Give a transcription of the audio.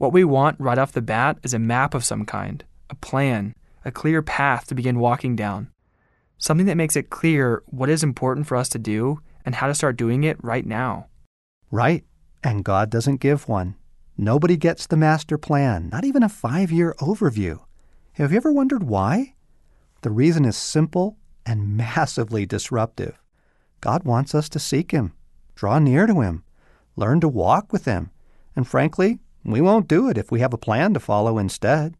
What we want right off the bat is a map of some kind, a plan, a clear path to begin walking down. Something that makes it clear what is important for us to do and how to start doing it right now. Right. And God doesn't give one. Nobody gets the master plan, not even a five year overview. Have you ever wondered why? The reason is simple and massively disruptive. God wants us to seek Him, draw near to Him, learn to walk with Him, and frankly, we won't do it if we have a plan to follow instead.